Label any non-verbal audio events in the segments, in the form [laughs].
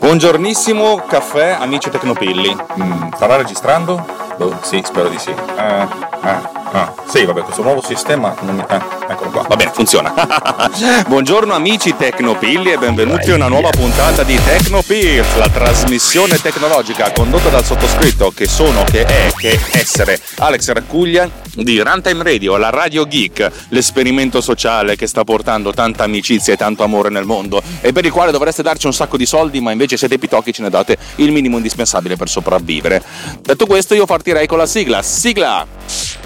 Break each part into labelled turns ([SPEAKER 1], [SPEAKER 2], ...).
[SPEAKER 1] Buongiornissimo, caffè, amici Tecnopilli. Mm, starà registrando? Boh, sì, spero di sì. Ah, ah, ah. Sì, vabbè, questo nuovo sistema non mi... Ah, eccolo qua. Va bene, funziona. [laughs] Buongiorno amici Tecnopilli e benvenuti a una nuova puntata di Tecnopills, la trasmissione tecnologica condotta dal sottoscritto che sono, che è, che essere Alex Raccuglia di Runtime Radio, la Radio Geek, l'esperimento sociale che sta portando tanta amicizia e tanto amore nel mondo e per il quale dovreste darci un sacco di soldi, ma invece siete pitocchi ce ne date il minimo indispensabile per sopravvivere. Detto questo, io partirei con la sigla. Sigla!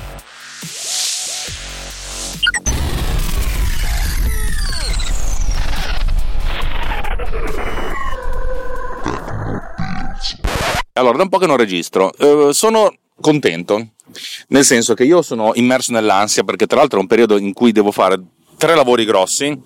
[SPEAKER 1] Allora, da un po' che non registro. Uh, sono contento, nel senso che io sono immerso nell'ansia perché tra l'altro è un periodo in cui devo fare tre lavori grossi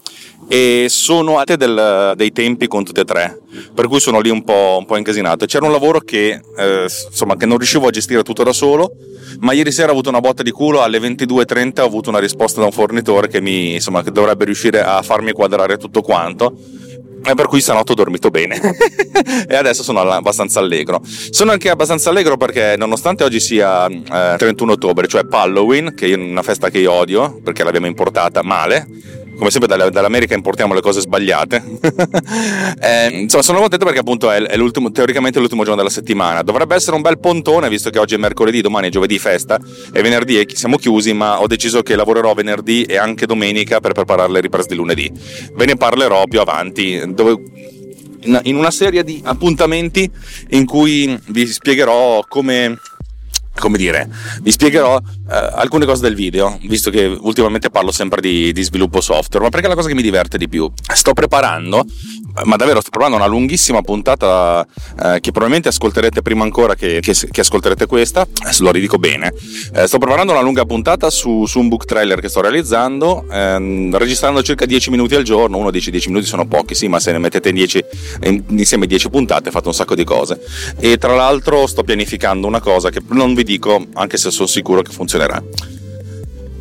[SPEAKER 1] e sono a te del, dei tempi con tutti e tre, per cui sono lì un po', un po incasinato. C'era un lavoro che, eh, insomma, che non riuscivo a gestire tutto da solo, ma ieri sera ho avuto una botta di culo, alle 22.30 ho avuto una risposta da un fornitore che, mi, insomma, che dovrebbe riuscire a farmi quadrare tutto quanto e per cui stanotte ho dormito bene [laughs] e adesso sono abbastanza allegro. Sono anche abbastanza allegro perché nonostante oggi sia eh, 31 ottobre, cioè Halloween, che è una festa che io odio perché l'abbiamo importata male, come sempre dall'America importiamo le cose sbagliate. [laughs] eh, insomma, sono contento perché appunto è, l'ultimo, teoricamente l'ultimo giorno della settimana. Dovrebbe essere un bel pontone, visto che oggi è mercoledì, domani è giovedì festa e venerdì siamo chiusi, ma ho deciso che lavorerò venerdì e anche domenica per preparare le riprese di lunedì. Ve ne parlerò più avanti. Dove in una serie di appuntamenti in cui vi spiegherò come come dire, vi spiegherò alcune cose del video, visto che ultimamente parlo sempre di, di, sviluppo software, ma perché è la cosa che mi diverte di più. Sto preparando, ma davvero sto preparando una lunghissima puntata eh, che probabilmente ascolterete prima ancora che, che, che ascolterete questa, adesso lo ridico bene. Eh, sto preparando una lunga puntata su, su, un book trailer che sto realizzando, ehm, registrando circa 10 minuti al giorno, uno dice 10 minuti sono pochi, sì, ma se ne mettete 10, insieme 10 puntate fate un sacco di cose. E tra l'altro sto pianificando una cosa che non vi dico, anche se sono sicuro che funzionerà.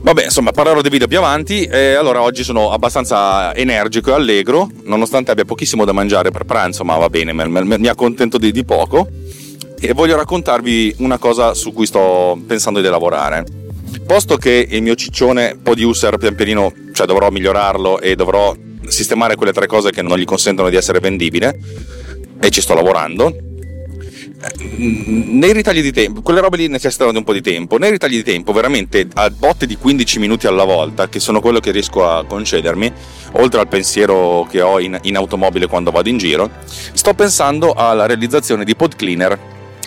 [SPEAKER 1] Vabbè, insomma, parlerò dei video più avanti. E allora oggi sono abbastanza energico e allegro, nonostante abbia pochissimo da mangiare per pranzo, ma va bene, mi accontento di, di poco. E voglio raccontarvi una cosa su cui sto pensando di lavorare. Posto che il mio ciccione Podiuser pian pianino, cioè dovrò migliorarlo e dovrò sistemare quelle tre cose che non gli consentono di essere vendibile, e ci sto lavorando, nei ritagli di tempo, quelle robe lì necessitano di un po' di tempo, nei ritagli di tempo veramente a botte di 15 minuti alla volta, che sono quello che riesco a concedermi, oltre al pensiero che ho in, in automobile quando vado in giro, sto pensando alla realizzazione di pod cleaner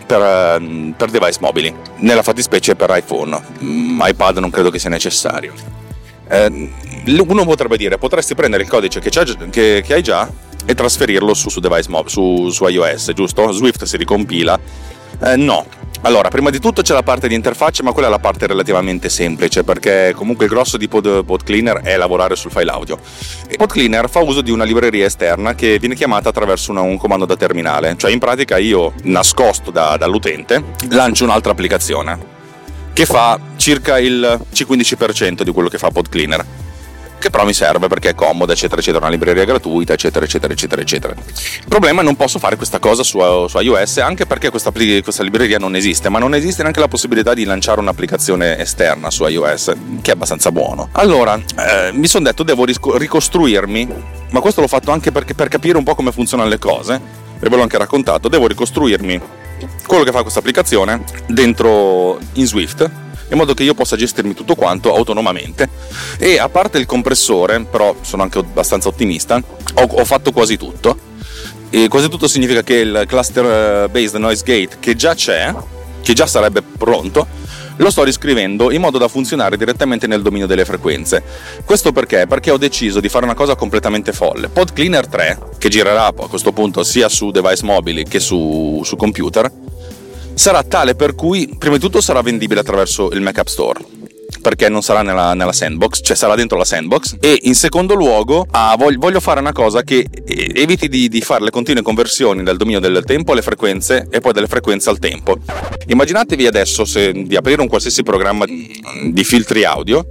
[SPEAKER 1] per, ehm, per, device mobili, nella fattispecie per iPhone, mm, iPad non credo che sia necessario. Eh, uno potrebbe dire, potresti prendere il codice che, che, che hai già e trasferirlo su, su device mob, su, su, iOS, giusto? Swift si ricompila. Eh, no. Allora, prima di tutto c'è la parte di interfaccia, ma quella è la parte relativamente semplice, perché comunque il grosso di Pod, Pod Cleaner è lavorare sul file audio. E Pod fa uso di una libreria esterna che viene chiamata attraverso una, un comando da terminale, cioè in pratica io, nascosto da, dall'utente, lancio un'altra applicazione che fa circa il C15% di quello che fa Pod Cleaner che però mi serve perché è comoda, eccetera, eccetera, una libreria gratuita, eccetera, eccetera, eccetera, eccetera. Il problema è che non posso fare questa cosa su, su iOS anche perché questa, questa, libreria non esiste, ma non esiste neanche la possibilità di lanciare un'applicazione esterna su iOS, che è abbastanza buono. Allora, eh, mi sono detto devo ricostruirmi, ma questo l'ho fatto anche perché, per capire un po' come funzionano le cose, e ve l'ho anche raccontato, devo ricostruirmi quello che fa questa applicazione dentro in Swift in modo che io possa gestirmi tutto quanto autonomamente. E a parte il compressore, però sono anche abbastanza ottimista, ho, ho fatto quasi tutto. E quasi tutto significa che il cluster eh, based noise gate che già c'è, che già sarebbe pronto, lo sto riscrivendo in modo da funzionare direttamente nel dominio delle frequenze. Questo perché? Perché ho deciso di fare una cosa completamente folle. Pod Cleaner 3, che girerà a questo punto sia su device mobili che su, su computer, sarà tale per cui prima di tutto sarà vendibile attraverso il Mac App Store perché non sarà nella, nella, sandbox, cioè sarà dentro la sandbox. E in secondo luogo, ah, voglio, voglio, fare una cosa che eviti di, di, fare le continue conversioni dal dominio del tempo alle frequenze e poi dalle frequenze al tempo. Immaginatevi adesso se, di aprire un qualsiasi programma di filtri audio.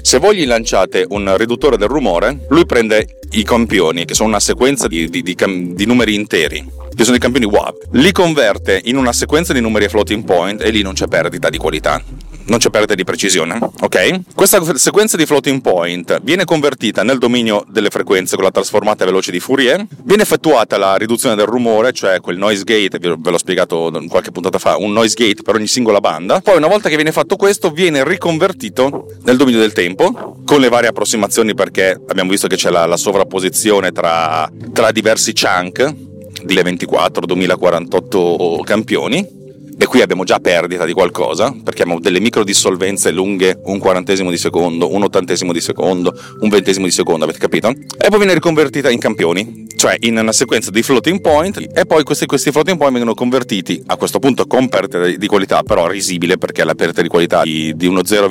[SPEAKER 1] Se voi gli lanciate un riduttore del rumore, lui prende i campioni, che sono una sequenza di, di, di numeri interi, che sono i campioni WAV, li converte in una sequenza di numeri a floating point e lì non c'è perdita di qualità. Non c'è perdita di precisione, ok? Questa sequenza di floating point viene convertita nel dominio delle frequenze con la trasformata veloce di Fourier, viene effettuata la riduzione del rumore, cioè quel noise gate, ve l'ho spiegato qualche puntata fa, un noise gate per ogni singola banda, poi una volta che viene fatto questo viene riconvertito nel dominio del tempo con le varie approssimazioni perché abbiamo visto che c'è la, la sovrapposizione tra, tra diversi chunk di 24 2048 campioni e qui abbiamo già perdita di qualcosa, perché abbiamo delle micro dissolvenze lunghe un quarantesimo di secondo, un ottantesimo di secondo, un ventesimo di secondo, avete capito? E poi viene riconvertita in campioni, cioè in una sequenza di floating point, e poi questi, questi floating point vengono convertiti a questo punto con perdita di qualità, però risibile, perché la perdita di qualità di, di uno 0,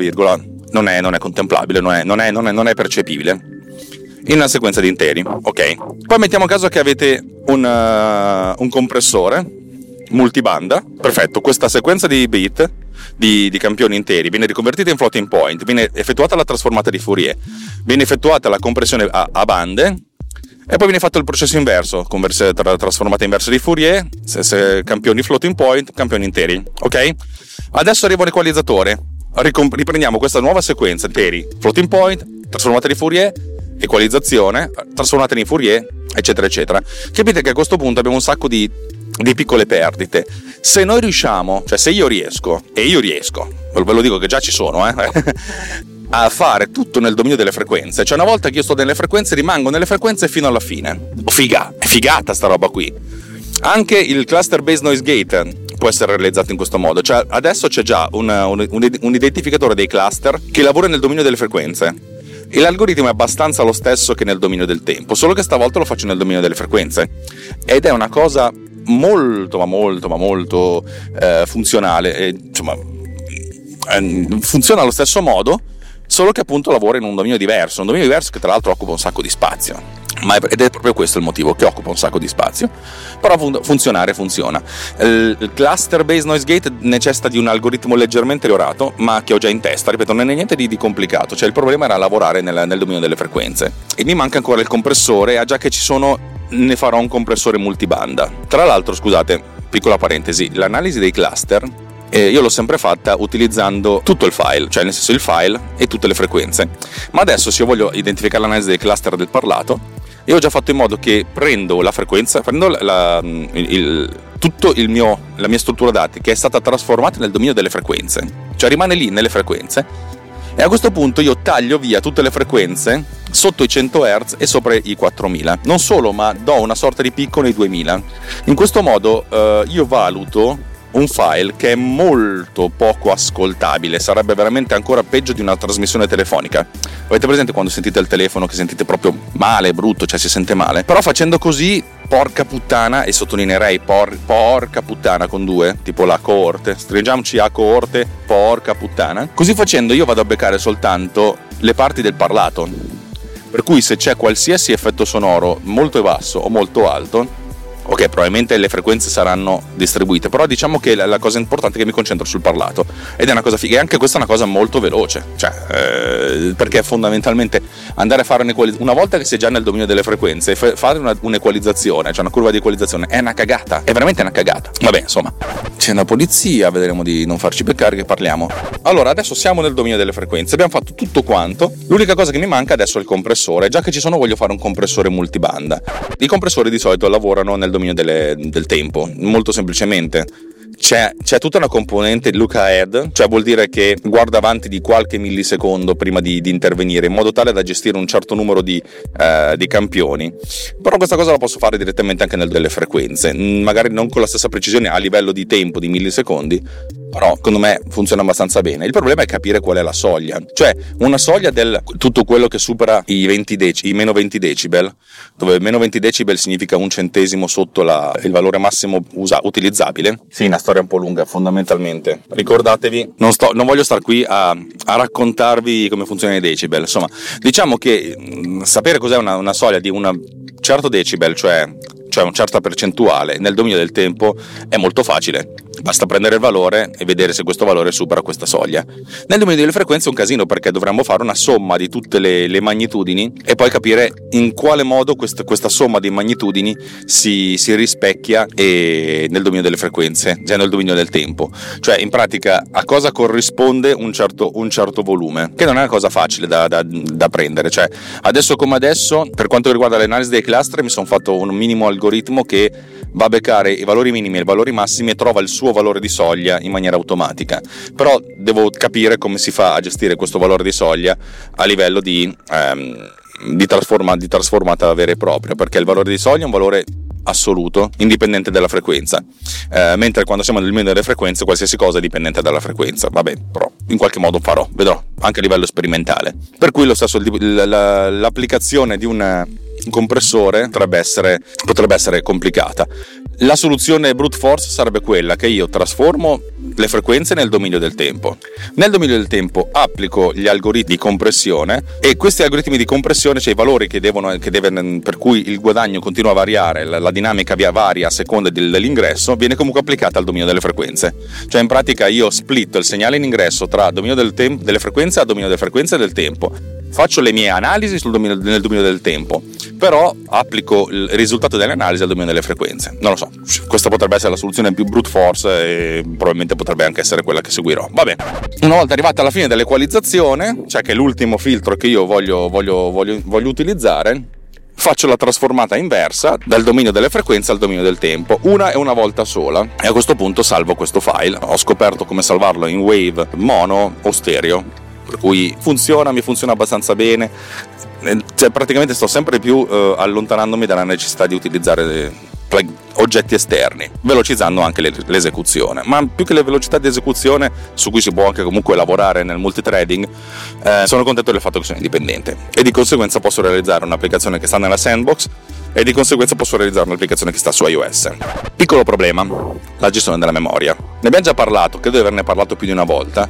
[SPEAKER 1] non è, non è contemplabile, non, è, non, è, non è percepibile in una sequenza di interi, ok? Poi mettiamo caso che avete un, uh, un compressore multibanda, perfetto, questa sequenza di bit di, di, campioni interi viene riconvertita in floating point, viene effettuata la trasformata di Fourier, viene effettuata la compressione a, a bande e poi viene fatto il processo inverso, converse, tra, trasformata inversa di Fourier, se, se, campioni floating point, campioni interi, ok? Adesso arriva l'equalizzatore, Ricom- riprendiamo questa nuova sequenza interi, floating point, trasformata di Fourier, equalizzazione, trasformata in Fourier, eccetera, eccetera. Capite che a questo punto abbiamo un sacco di di piccole perdite. Se noi riusciamo, cioè se io riesco, e io riesco, ve lo dico che già ci sono, eh, [laughs] a fare tutto nel dominio delle frequenze, cioè una volta che io sto nelle frequenze rimango nelle frequenze fino alla fine. Oh, figa, è figata sta roba qui. Anche il cluster based noise gate può essere realizzato in questo modo, cioè adesso c'è già un, un, un identificatore dei cluster che lavora nel dominio delle frequenze. E l'algoritmo è abbastanza lo stesso che nel dominio del tempo, solo che stavolta lo faccio nel dominio delle frequenze. Ed è una cosa molto, ma molto, ma molto eh, funzionale. E, insomma, eh, funziona allo stesso modo, solo che appunto lavora in un dominio diverso, un dominio diverso che tra l'altro occupa un sacco di spazio. È, ed è proprio questo il motivo che occupa un sacco di spazio, però fun- funzionare funziona. Il, cluster based noise gate necessita di un algoritmo leggermente liorato, ma che ho già in testa, ripeto, non è niente di, di complicato, cioè il problema era lavorare nel, nel dominio delle frequenze. E mi manca ancora il compressore, già che ci sono ne farò un compressore multibanda. Tra l'altro, scusate, piccola parentesi, l'analisi dei cluster eh, io l'ho sempre fatta utilizzando tutto il file, cioè nel senso il file e tutte le frequenze. Ma adesso se io voglio identificare l'analisi dei cluster del parlato, io ho già fatto in modo che prendo la frequenza, prendo la, la, il, tutta la mia struttura dati che è stata trasformata nel dominio delle frequenze, cioè rimane lì nelle frequenze e a questo punto io taglio via tutte le frequenze sotto i 100 Hz e sopra i 4000. Non solo, ma do una sorta di picco nei 2000. In questo modo eh, io valuto un file che è molto poco ascoltabile, sarebbe veramente ancora peggio di una trasmissione telefonica. Avete presente quando sentite il telefono che sentite proprio male, brutto, cioè si sente male? Però facendo così, porca puttana, e sottolineerei por, porca puttana con due, tipo la coorte, stringiamoci a coorte, porca puttana. Così facendo io vado a beccare soltanto le parti del parlato. Per cui se c'è qualsiasi effetto sonoro molto basso o molto alto, ok, probabilmente le frequenze saranno distribuite, però diciamo che la, la, cosa importante è che mi concentro sul parlato. Ed è una cosa figa. E anche questa è una cosa molto veloce, cioè, eh, perché fondamentalmente andare a fare un'equalizzazione, una volta che sei già nel dominio delle frequenze, fare una, un'equalizzazione, cioè una curva di equalizzazione, è una cagata, è veramente una cagata. Vabbè, insomma, c'è una polizia, vedremo di non farci beccare che parliamo. Allora, adesso siamo nel dominio delle frequenze, abbiamo fatto tutto quanto, l'unica cosa che mi manca adesso è il compressore, già che ci sono voglio fare un compressore multibanda. I compressori di solito lavorano nel dominio delle, del tempo, molto semplicemente. C'è, c'è, tutta una componente look ahead, cioè vuol dire che guarda avanti di qualche millisecondo prima di, di intervenire, in modo tale da gestire un certo numero di, uh, di, campioni. Però questa cosa la posso fare direttamente anche nelle frequenze, magari non con la stessa precisione a livello di tempo di millisecondi, però secondo me funziona abbastanza bene. Il problema è capire qual è la soglia, cioè una soglia del tutto quello che supera i, 20 deci, i meno 20 decibel, dove meno 20 decibel significa un centesimo sotto la, il valore massimo usa, utilizzabile. Sì, una storia un po' lunga fondamentalmente. Ricordatevi, non, sto, non voglio stare qui a, a, raccontarvi come funzionano i decibel, insomma, diciamo che mh, mm, sapere cos'è una, una soglia di un certo decibel, cioè cioè una certa percentuale, nel dominio del tempo è molto facile. Basta prendere il valore e vedere se questo valore supera questa soglia. Nel dominio delle frequenze è un casino perché dovremmo fare una somma di tutte le, le magnitudini e poi capire in quale modo quest, questa somma di magnitudini si, si rispecchia nel dominio delle frequenze, cioè nel dominio del tempo. Cioè in pratica a cosa corrisponde un certo, un certo volume, che non è una cosa facile da, da, da prendere. Cioè adesso come adesso, per quanto riguarda l'analisi dei cluster, mi sono fatto un minimo algoritmo che va a beccare i valori minimi e i valori massimi e trova il suo valore di soglia in maniera automatica. Però devo capire come si fa a gestire questo valore di soglia a livello di, ehm, di, trasforma, di trasformata vera e propria, perché il valore di soglia è un valore assoluto, indipendente dalla frequenza, eh, mentre quando siamo nel meno delle frequenze qualsiasi cosa è dipendente dalla frequenza. Vabbè, però in qualche modo farò, vedrò, anche a livello sperimentale. Per cui lo stesso, l'applicazione di un compressore potrebbe essere, potrebbe essere complicata. La soluzione brute force sarebbe quella che io trasformo le frequenze nel dominio del tempo. Nel dominio del tempo applico gli algoritmi di compressione e questi algoritmi di compressione, cioè i valori che devono, che devono, per cui il guadagno continua a variare, la, la dinamica varia a seconda del, dell'ingresso, viene comunque applicata al dominio delle frequenze. Cioè in pratica io splitto il segnale in ingresso tra dominio del tem- delle frequenze a dominio delle frequenze e del tempo. Faccio le mie analisi dominio, nel dominio del tempo però applico il risultato delle analisi al dominio delle frequenze. Non lo so, questa potrebbe essere la soluzione più brute force e probabilmente potrebbe anche essere quella che seguirò. Va bene. Una volta arrivata alla fine dell'equalizzazione, cioè che è l'ultimo filtro che io voglio, voglio, voglio, voglio utilizzare, faccio la trasformata inversa dal dominio delle frequenze al dominio del tempo, una e una volta sola, e a questo punto salvo questo file. Ho scoperto come salvarlo in wave mono o stereo. Per cui funziona, mi funziona abbastanza bene cioè, praticamente sto sempre più eh, allontanandomi dalla necessità di utilizzare oggetti esterni, velocizzando anche le, l'esecuzione. Ma più che le velocità di esecuzione, su cui si può anche comunque lavorare nel multithreading, eh, sono contento del fatto che sono indipendente e di conseguenza posso realizzare un'applicazione che sta nella sandbox e di conseguenza posso realizzare un'applicazione che sta su iOS. Piccolo problema, la gestione della memoria. Ne abbiamo già parlato, credo di averne parlato più di una volta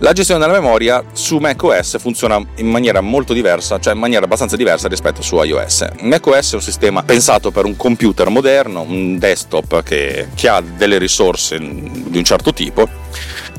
[SPEAKER 1] la gestione della memoria su macOS funziona in maniera molto diversa, cioè in maniera abbastanza diversa rispetto su iOS. macOS è un sistema pensato per un computer moderno, un desktop che, che ha delle risorse di un certo tipo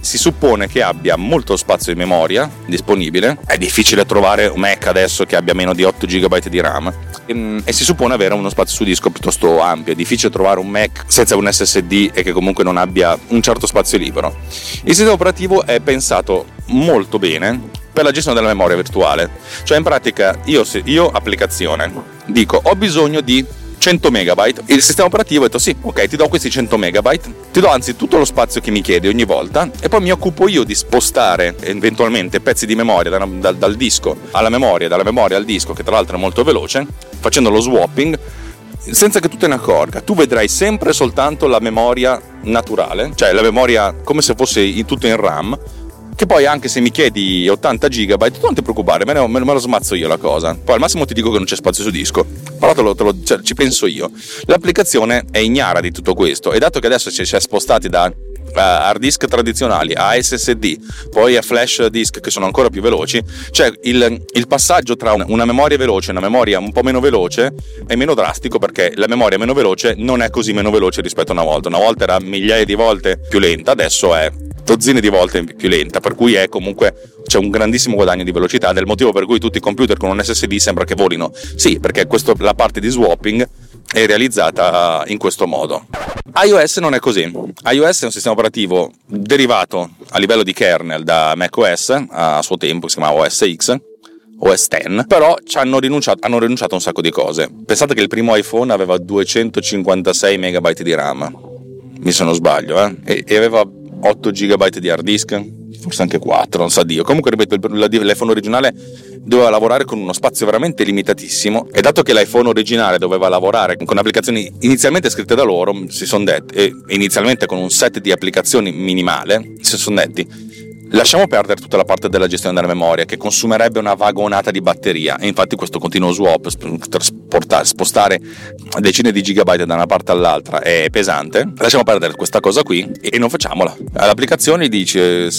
[SPEAKER 1] si suppone che abbia molto spazio di memoria disponibile, è difficile trovare un Mac adesso che abbia meno di 8 GB di RAM. E, ehm, e, si suppone avere uno spazio su disco piuttosto ampio, è difficile trovare un Mac senza un SSD e che comunque non abbia un certo spazio libero. Il sistema operativo è pensato molto bene per la gestione della memoria virtuale, cioè in pratica io, io applicazione dico ho bisogno di 100 megabyte. Il sistema operativo ha detto sì, ok, ti do questi 100 megabyte, ti do anzi tutto lo spazio che mi chiedi ogni volta e poi mi occupo io di spostare eventualmente pezzi di memoria da, da, dal disco alla memoria, dalla memoria al disco, che tra l'altro è molto veloce, facendo lo swapping senza che tu te ne accorga. Tu vedrai sempre soltanto la memoria naturale, cioè la memoria come se fosse tutto in RAM che poi anche se mi chiedi 80 GB, tu non ti preoccupare, me, ne, me, lo smazzo io la cosa. Poi al massimo ti dico che non c'è spazio su disco, però te lo, te lo, cioè, ci penso io. L'applicazione è ignara di tutto questo e dato che adesso ci si è spostati da uh, hard disk tradizionali a SSD, poi a flash disk che sono ancora più veloci, cioè il, il passaggio tra una, una, memoria veloce e una memoria un po' meno veloce è meno drastico perché la memoria meno veloce non è così meno veloce rispetto a una volta. Una volta era migliaia di volte più lenta, adesso è dozzine di volte più lenta, per cui è comunque c'è un grandissimo guadagno di velocità, del motivo per cui tutti i computer con un SSD sembra che volino. Sì, perché questo, la parte di swapping è realizzata in questo modo. iOS non è così. iOS è un sistema operativo derivato a livello di kernel da macOS a suo tempo, si chiamava OS X, OS X, però hanno rinunciato, hanno rinunciato a un sacco di cose. Pensate che il primo iPhone aveva 256 MB di RAM, mi se non sbaglio, eh? e, e aveva 8 GB di hard disk, forse anche 4, non sa Dio. Comunque, ripeto, l'iPhone originale doveva lavorare con uno spazio veramente limitatissimo e dato che l'iPhone originale doveva lavorare con applicazioni inizialmente scritte da loro, si sono detti, e inizialmente con un set di applicazioni minimale, si sono detti Lasciamo perdere tutta la parte della gestione della memoria che consumerebbe una vagonata di batteria e infatti questo continuo swap, spostare decine di gigabyte da una parte all'altra è pesante. Lasciamo perdere questa cosa qui e non facciamola. L'applicazione dice,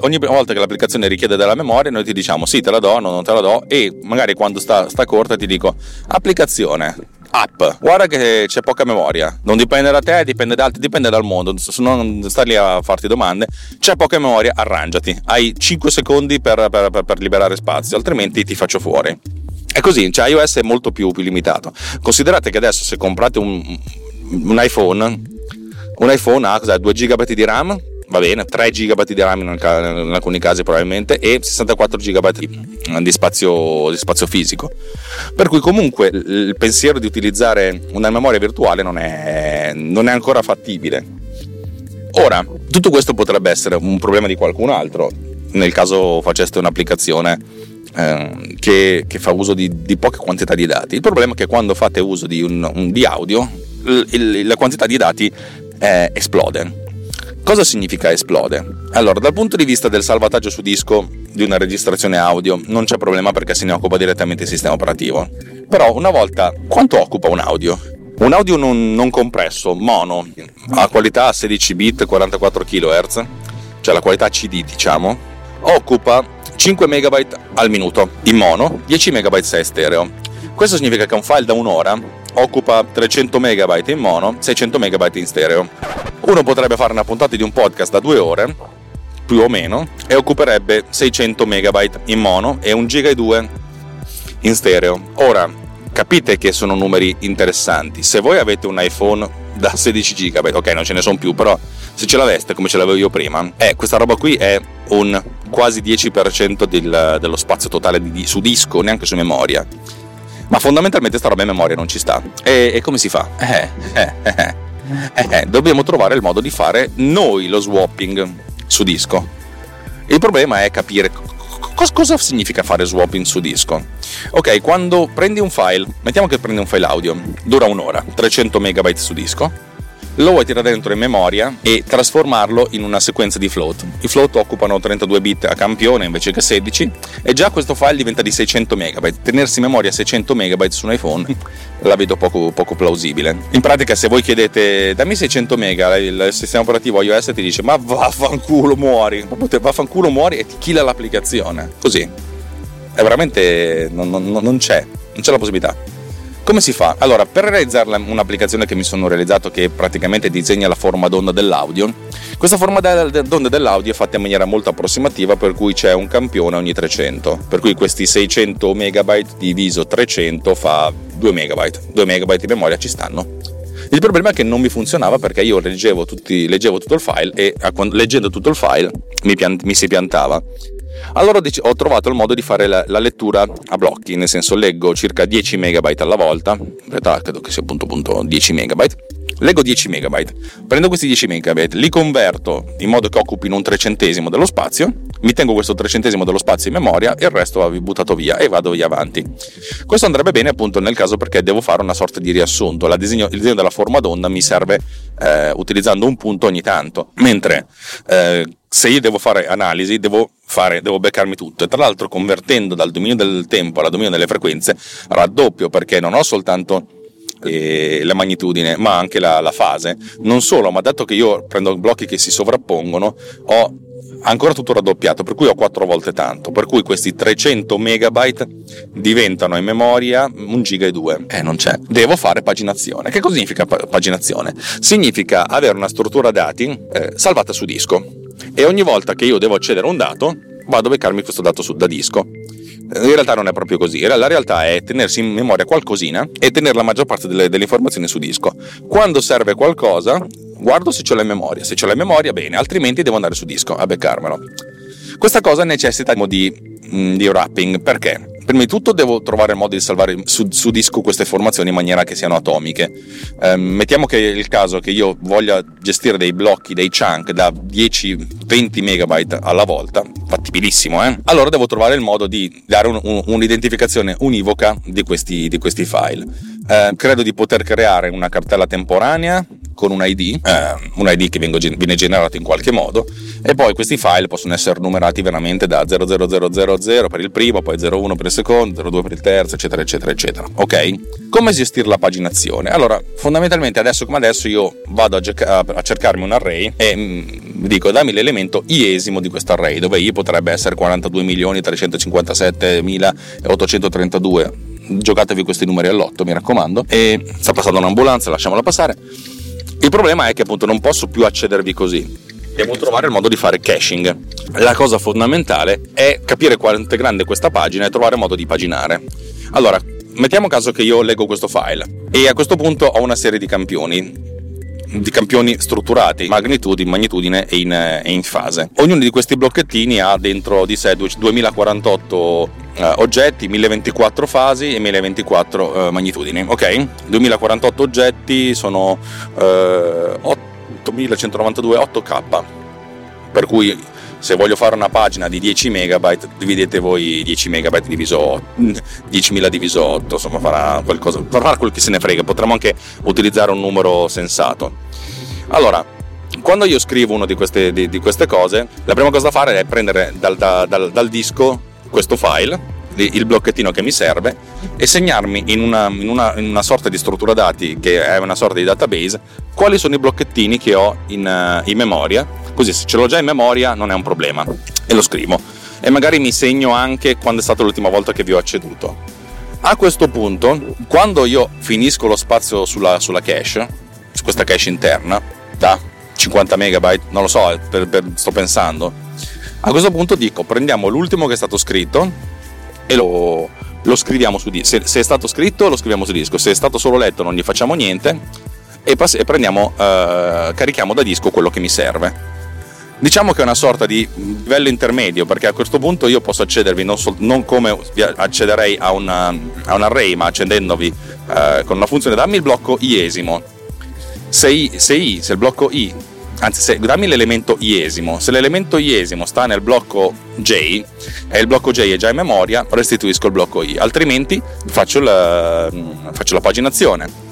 [SPEAKER 1] ogni volta che l'applicazione richiede della memoria noi ti diciamo sì te la do, no, non te la do e magari quando sta, sta corta ti dico applicazione app. Guarda che c'è poca memoria. Non dipende da te, dipende da altri, dipende dal mondo. Non star lì a farti domande. C'è poca memoria, arrangiati. Hai 5 secondi per, per, per, per liberare spazio, altrimenti ti faccio fuori. È così, cioè iOS è molto più, più limitato. Considerate che adesso se comprate un, un iPhone, un iPhone ha 2 GB di RAM, va bene, 3 GB di RAM in, in, alcuni casi probabilmente e 64 GB di spazio, di spazio fisico. Per cui comunque il pensiero di utilizzare una memoria virtuale non è, non è ancora fattibile. Ora, tutto questo potrebbe essere un problema di qualcun altro, nel caso faceste un'applicazione eh, che, che, fa uso di, di, poche quantità di dati. Il problema è che quando fate uso di, un, un, di audio, il, il, la quantità di dati eh, esplode Cosa significa esplode? Allora, dal punto di vista del salvataggio su disco di una registrazione audio non c'è problema perché se ne occupa direttamente il sistema operativo. Però una volta, quanto occupa un audio? Un audio non, non compresso, mono, a qualità 16 bit 44 kHz, cioè la qualità CD diciamo, occupa 5 MB al minuto in mono, 10 MB se è stereo. Questo significa che un file da un'ora occupa 300 MB in mono, 600 MB in stereo. Uno potrebbe fare una puntata di un podcast da due ore, più o meno, e occuperebbe 600 MB in mono e 1 giga e 2 in stereo. Ora, capite che sono numeri interessanti. Se voi avete un iPhone da 16 GB, ok, non ce ne sono più, però se ce l'aveste come ce l'avevo io prima, eh, questa roba qui è un quasi 10% del, dello spazio totale di, su disco, neanche su memoria ma fondamentalmente sta roba in memoria non ci sta. E, e come si fa? Eh, eh, eh, eh, dobbiamo trovare il modo di fare noi lo swapping su disco. Il problema è capire co- cosa significa fare swapping su disco. Ok, quando prendi un file, mettiamo che prendi un file audio, dura un'ora, 300 MB su disco lo vuoi tirare dentro in memoria e trasformarlo in una sequenza di float. I float occupano 32 bit a campione invece che 16 e già questo file diventa di 600 MB. Tenersi in memoria 600 MB su un iPhone la vedo poco, poco plausibile. In pratica se voi chiedete dammi 600 MB, il sistema operativo iOS ti dice ma vaffanculo muori, vaffanculo muori e ti killa l'applicazione. Così. È veramente... non, non, non c'è, non c'è la possibilità. Come si fa? Allora, per realizzare un'applicazione che mi sono realizzato che praticamente disegna la forma d'onda dell'audio, questa forma d'onda dell'audio è fatta in maniera molto approssimativa per cui c'è un campione ogni 300, per cui questi 600 MB diviso 300 fa 2 MB, 2 MB di memoria ci stanno. Il problema è che non mi funzionava perché io leggevo, tutti, leggevo tutto il file e leggendo tutto il file mi, piant- mi si piantava allora ho trovato il modo di fare la, la, lettura a blocchi, nel senso leggo circa 10 MB alla volta, in realtà credo che sia appunto, appunto 10 MB, leggo 10 MB, prendo questi 10 MB, li converto in modo che occupino un trecentesimo dello spazio, mi tengo questo trecentesimo dello spazio in memoria e il resto va buttato via e vado via avanti. Questo andrebbe bene appunto nel caso perché devo fare una sorta di riassunto, disegno, il disegno della forma d'onda mi serve eh, utilizzando un punto ogni tanto, mentre eh, se io devo fare analisi devo, fare, devo beccarmi tutto. E tra l'altro convertendo dal dominio del tempo alla dominio delle frequenze raddoppio perché non ho soltanto eh, la magnitudine ma anche la, la, fase. Non solo ma dato che io prendo blocchi che si sovrappongono ho ancora tutto raddoppiato per cui ho 4 volte tanto per cui questi 300 megabyte diventano in memoria 1 giga e 2 eh non c'è. Devo fare paginazione. Che cosa significa paginazione? significa avere una struttura dati eh, salvata su disco. E ogni volta che io devo accedere a un dato vado a beccarmi questo dato su, da disco. In realtà non è proprio così, la realtà è tenersi in memoria qualcosina e tenere la maggior parte delle, delle informazioni su disco. Quando serve qualcosa, guardo se l'ho in memoria, se l'ho in memoria bene, altrimenti devo andare su disco a beccarmelo. Questa cosa necessita di, mm, di wrapping, perché? Prima di tutto devo trovare il modo di salvare su, su disco queste informazioni in maniera che siano atomiche. Eh, mettiamo che il caso che io voglia gestire dei blocchi, dei chunk da 10-20 megabyte alla volta, fattibilissimo, eh? Allora devo trovare il modo di dare un, un, un'identificazione univoca di questi, di questi file. Eh, credo di poter creare una cartella temporanea con un ID, eh, un ID che viene generato in qualche modo, e poi questi file possono essere numerati veramente da 00000 per il primo, poi 01 per il secondo, 02 per il terzo, eccetera, eccetera, eccetera. Ok? Come gestire la paginazione? Allora, fondamentalmente adesso come adesso io vado a, a, a cercarmi un array e mm, dico dammi l'elemento iesimo di questo array, dove i potrebbe essere 42.357.832 giocatevi questi numeri all'otto, mi raccomando. E sta passando un'ambulanza, lasciamola passare. Il problema è che appunto non posso più accedervi così. Devo trovare il modo di fare caching. La cosa fondamentale è capire quanto è grande questa pagina e trovare modo di paginare. Allora, mettiamo caso che io leggo questo file e a questo punto ho una serie di campioni di campioni strutturati, magnitudine, magnitudine e in, e in, fase. Ognuno di questi blocchettini ha dentro di sé 2048 eh, oggetti, 1024 fasi e 1024 eh, magnitudini. Ok? 2048 oggetti sono eh, 8192 8K. Per cui se voglio fare una pagina di 10 megabyte dividete voi 10 megabyte diviso 8, 10.000 diviso 8 insomma farà qualcosa farà quel che se ne frega. Potremmo anche utilizzare un numero sensato. Allora quando io scrivo una di queste, di, di queste cose la prima cosa da fare è prendere dal, dal, dal, dal disco questo file il blocchettino che mi serve e segnarmi in una, in, una, in una, sorta di struttura dati che è una sorta di database quali sono i blocchettini che ho in, uh, in memoria così se ce l'ho già in memoria non è un problema e lo scrivo e magari mi segno anche quando è stata l'ultima volta che vi ho acceduto a questo punto quando io finisco lo spazio sulla, sulla cache su questa cache interna da 50 megabyte non lo so per, per, sto pensando a questo punto dico prendiamo l'ultimo che è stato scritto e lo, lo scriviamo su disco. Se, se, è stato scritto lo scriviamo su disco, se è stato solo letto non gli facciamo niente e, pass- e prendiamo, uh, carichiamo da disco quello che mi serve. Diciamo che è una sorta di livello intermedio perché a questo punto io posso accedervi non, so, non come accederei a, una, a, un array ma accendendovi uh, con una funzione. Dammi il blocco iesimo se, I, se, I, se il blocco I anzi se, dammi l'elemento iesimo, se l'elemento iesimo sta nel blocco J e il blocco J è già in memoria, restituisco il blocco I, altrimenti faccio la, faccio la paginazione.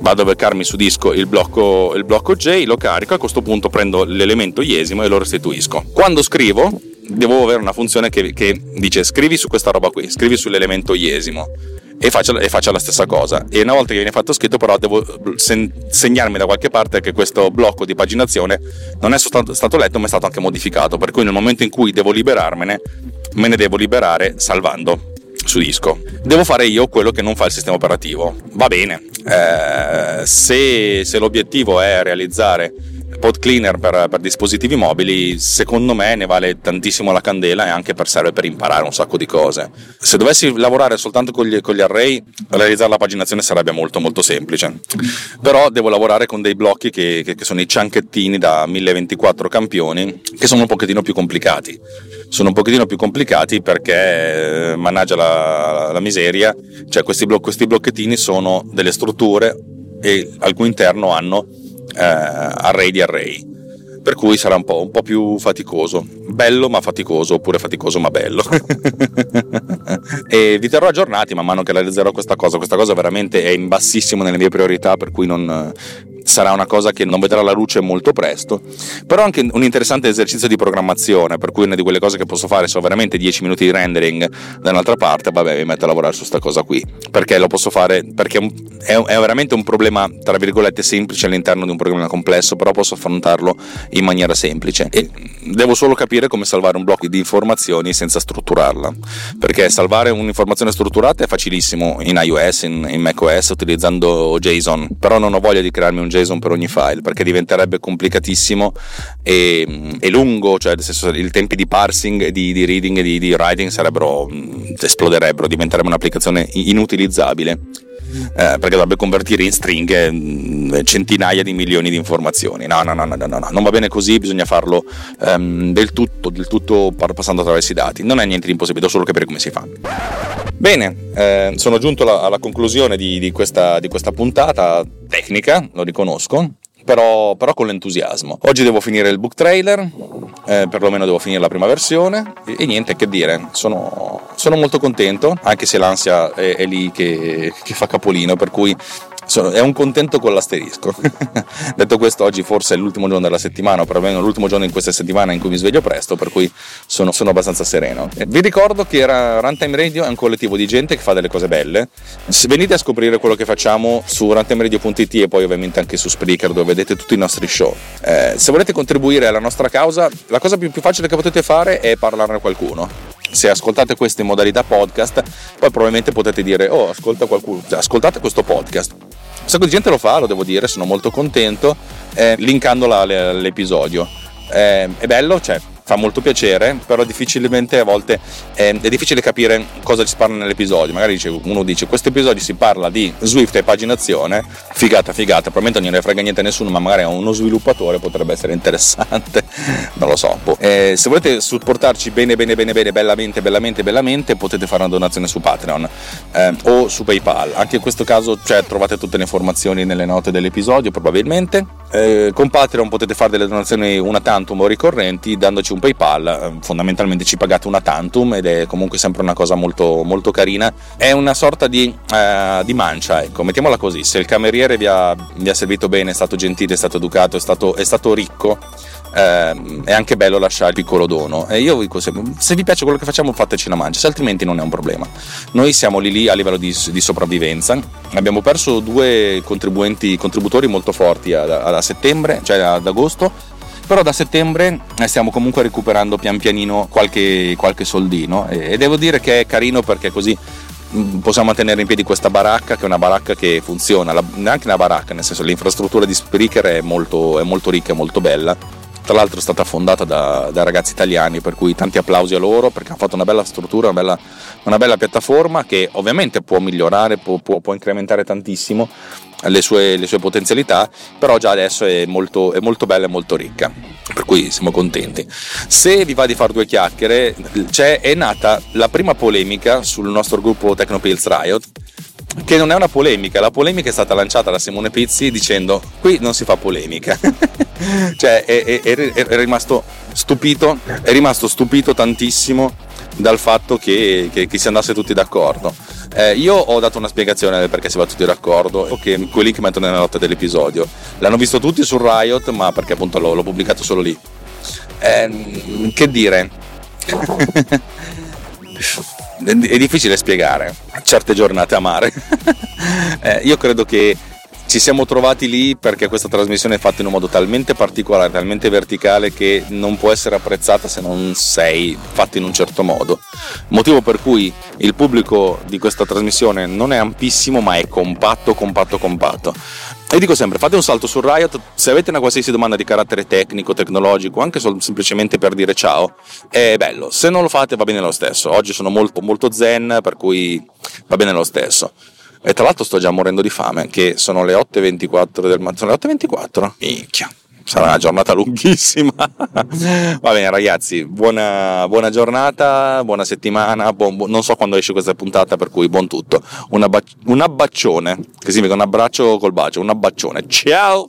[SPEAKER 1] Vado a beccarmi su disco il blocco, il blocco J, lo carico, a questo punto prendo l'elemento iesimo e lo restituisco. Quando scrivo, devo avere una funzione che, che dice scrivi su questa roba qui, scrivi sull'elemento iesimo e faccia, e faccia, la stessa cosa. E una volta che viene fatto scritto, però, devo segnarmi da qualche parte che questo blocco di paginazione non è soltanto stato letto, ma è stato anche modificato. Per cui nel momento in cui devo liberarmene, me ne devo liberare salvando su disco. Devo fare io quello che non fa il sistema operativo. Va bene, eh, se, se l'obiettivo è realizzare pod cleaner per, per, dispositivi mobili, secondo me ne vale tantissimo la candela e anche per serve per imparare un sacco di cose. Se dovessi lavorare soltanto con gli, con gli array, realizzare la paginazione sarebbe molto molto semplice. Però devo lavorare con dei blocchi che, che, che sono i cianchettini da 1024 campioni, che sono un pochettino più complicati. Sono un pochettino più complicati perché, eh, mannaggia la, la miseria, cioè questi, blo- questi blocchettini sono delle strutture e al cui interno hanno eh, array di array. Per cui sarà un po', un po', più faticoso, bello ma faticoso, oppure faticoso ma bello. [laughs] e vi terrò aggiornati man mano che realizzerò questa cosa, questa cosa veramente è in bassissimo nelle mie priorità, per cui non, sarà una cosa che non vedrà la luce molto presto, però anche un interessante esercizio di programmazione, per cui una di quelle cose che posso fare sono veramente 10 minuti di rendering da un'altra parte, vabbè mi metto a lavorare su questa cosa qui, perché lo posso fare, perché è, è veramente un problema, tra virgolette, semplice all'interno di un programma complesso, però posso affrontarlo in maniera semplice. E devo solo capire come salvare un blocco di informazioni senza strutturarla, perché salvare un'informazione strutturata è facilissimo in iOS, in, in macOS utilizzando JSON, però non ho voglia di crearmi un JSON JSON per ogni file perché diventerebbe complicatissimo e, e lungo, cioè nel senso i tempi di parsing, di, di reading e di, di, writing sarebbero, mm, esploderebbero, diventerebbe un'applicazione inutilizzabile. Eh, perché dovrebbe convertire in stringhe mm, centinaia di milioni di informazioni. No, no, no, no, no, no, non va bene così, bisogna farlo um, del tutto, del tutto passando attraverso i dati. Non è niente di impossibile, devo solo capire come si fa. Bene, eh, sono giunto alla, alla conclusione di, di, questa, di questa puntata tecnica, lo riconosco, però, però, con l'entusiasmo. Oggi devo finire il book trailer, eh, perlomeno devo finire la prima versione e, e niente che dire, sono, sono, molto contento, anche se l'ansia è, è lì che, che, fa capolino, per cui sono, è un contento con l'asterisco. [laughs] Detto questo, oggi forse è l'ultimo giorno della settimana, o perlomeno l'ultimo giorno in questa settimana in cui mi sveglio presto, per cui sono, sono abbastanza sereno. Vi ricordo che Runtime Radio è un collettivo di gente che fa delle cose belle. Venite a scoprire quello che facciamo su runtimeradio.it e poi ovviamente anche su Spreaker dove vedete tutti i nostri show. Eh, se volete contribuire alla nostra causa, la cosa più, più facile che potete fare è parlarne a qualcuno se ascoltate questo in modalità podcast, poi probabilmente potete dire: Oh, ascolta qualcuno, ascoltate questo podcast. Un sacco di gente lo fa, lo devo dire, sono molto contento, eh, linkando l'episodio. Eh, è bello, cioè fa molto piacere, però difficilmente a volte è, è difficile capire cosa si parla nell'episodio. Magari dice, uno dice questo episodio si parla di Swift e paginazione, figata, figata, probabilmente non ne frega niente a nessuno, ma magari a uno sviluppatore potrebbe essere interessante, [laughs] non lo so. Boh. Eh, se volete supportarci bene, bene, bene, bene, bellamente, bellamente, bellamente, potete fare una donazione su Patreon eh, o su PayPal. Anche in questo caso cioè, trovate tutte le informazioni nelle note dell'episodio, probabilmente. Eh, con Patreon potete fare delle donazioni una tantum o ricorrenti dandoci un PayPal, eh, fondamentalmente ci pagate una tantum ed è comunque sempre una cosa molto, molto carina. È una sorta di, uh, di, mancia, ecco, mettiamola così, se il cameriere vi ha, vi ha, servito bene, è stato gentile, è stato educato, è stato, è stato ricco, eh, è anche bello lasciare il piccolo dono. E io dico sempre, se vi piace quello che facciamo fateci una mancia, se altrimenti non è un problema. Noi siamo lì lì a livello di, di sopravvivenza, abbiamo perso due contributori molto forti a, a settembre, cioè ad agosto, però da settembre eh, stiamo comunque recuperando pian pianino qualche, qualche soldino. E, devo dire che è carino perché così mm, possiamo tenere in piedi questa baracca che è una baracca che funziona, neanche una baracca, nel senso l'infrastruttura di Spreaker è molto, è molto ricca, è molto bella. Tra l'altro è stata fondata da, da, ragazzi italiani, per cui tanti applausi a loro perché hanno fatto una bella struttura, una bella, una bella piattaforma che ovviamente può migliorare, può, può, può incrementare tantissimo le sue, le sue, potenzialità, però già adesso è molto, è molto bella e molto ricca, per cui siamo contenti. Se vi va di fare due chiacchiere, è nata la prima polemica sul nostro gruppo Tecnopills Riot che non è una polemica, la polemica è stata lanciata da Simone Pizzi dicendo qui non si fa polemica, [laughs] cioè è, è, è, è, rimasto stupito, è rimasto stupito tantissimo dal fatto che, che, che si andasse tutti d'accordo. Eh, io ho dato una spiegazione perché si va tutti d'accordo, che quel link metto nella nota dell'episodio. L'hanno visto tutti su Riot, ma perché appunto l'ho, l'ho pubblicato solo lì. Eh, che dire? [laughs] è difficile spiegare certe giornate amare. [laughs] eh, io credo che ci siamo trovati lì perché questa trasmissione è fatta in un modo talmente particolare, talmente verticale che non può essere apprezzata se non sei fatto in un certo modo. Motivo per cui il pubblico di questa trasmissione non è ampissimo, ma è compatto, compatto, compatto. E dico sempre, fate un salto su Riot, se avete una qualsiasi domanda di carattere tecnico, tecnologico, anche semplicemente per dire ciao, è bello. Se non lo fate va bene lo stesso. Oggi sono molto, molto zen, per cui va bene lo stesso. E tra l'altro sto già morendo di fame, che sono le 8.24 del mattino. Sono le 8.24? Minchia sarà una giornata lunghissima. [laughs] Va bene, ragazzi, buona, buona giornata, buona settimana. Buon, buon, non so quando esce questa puntata, per cui buon tutto. Un, abba, un abbaccione, che significa un abbraccio col bacio, un abbaccione. Ciao!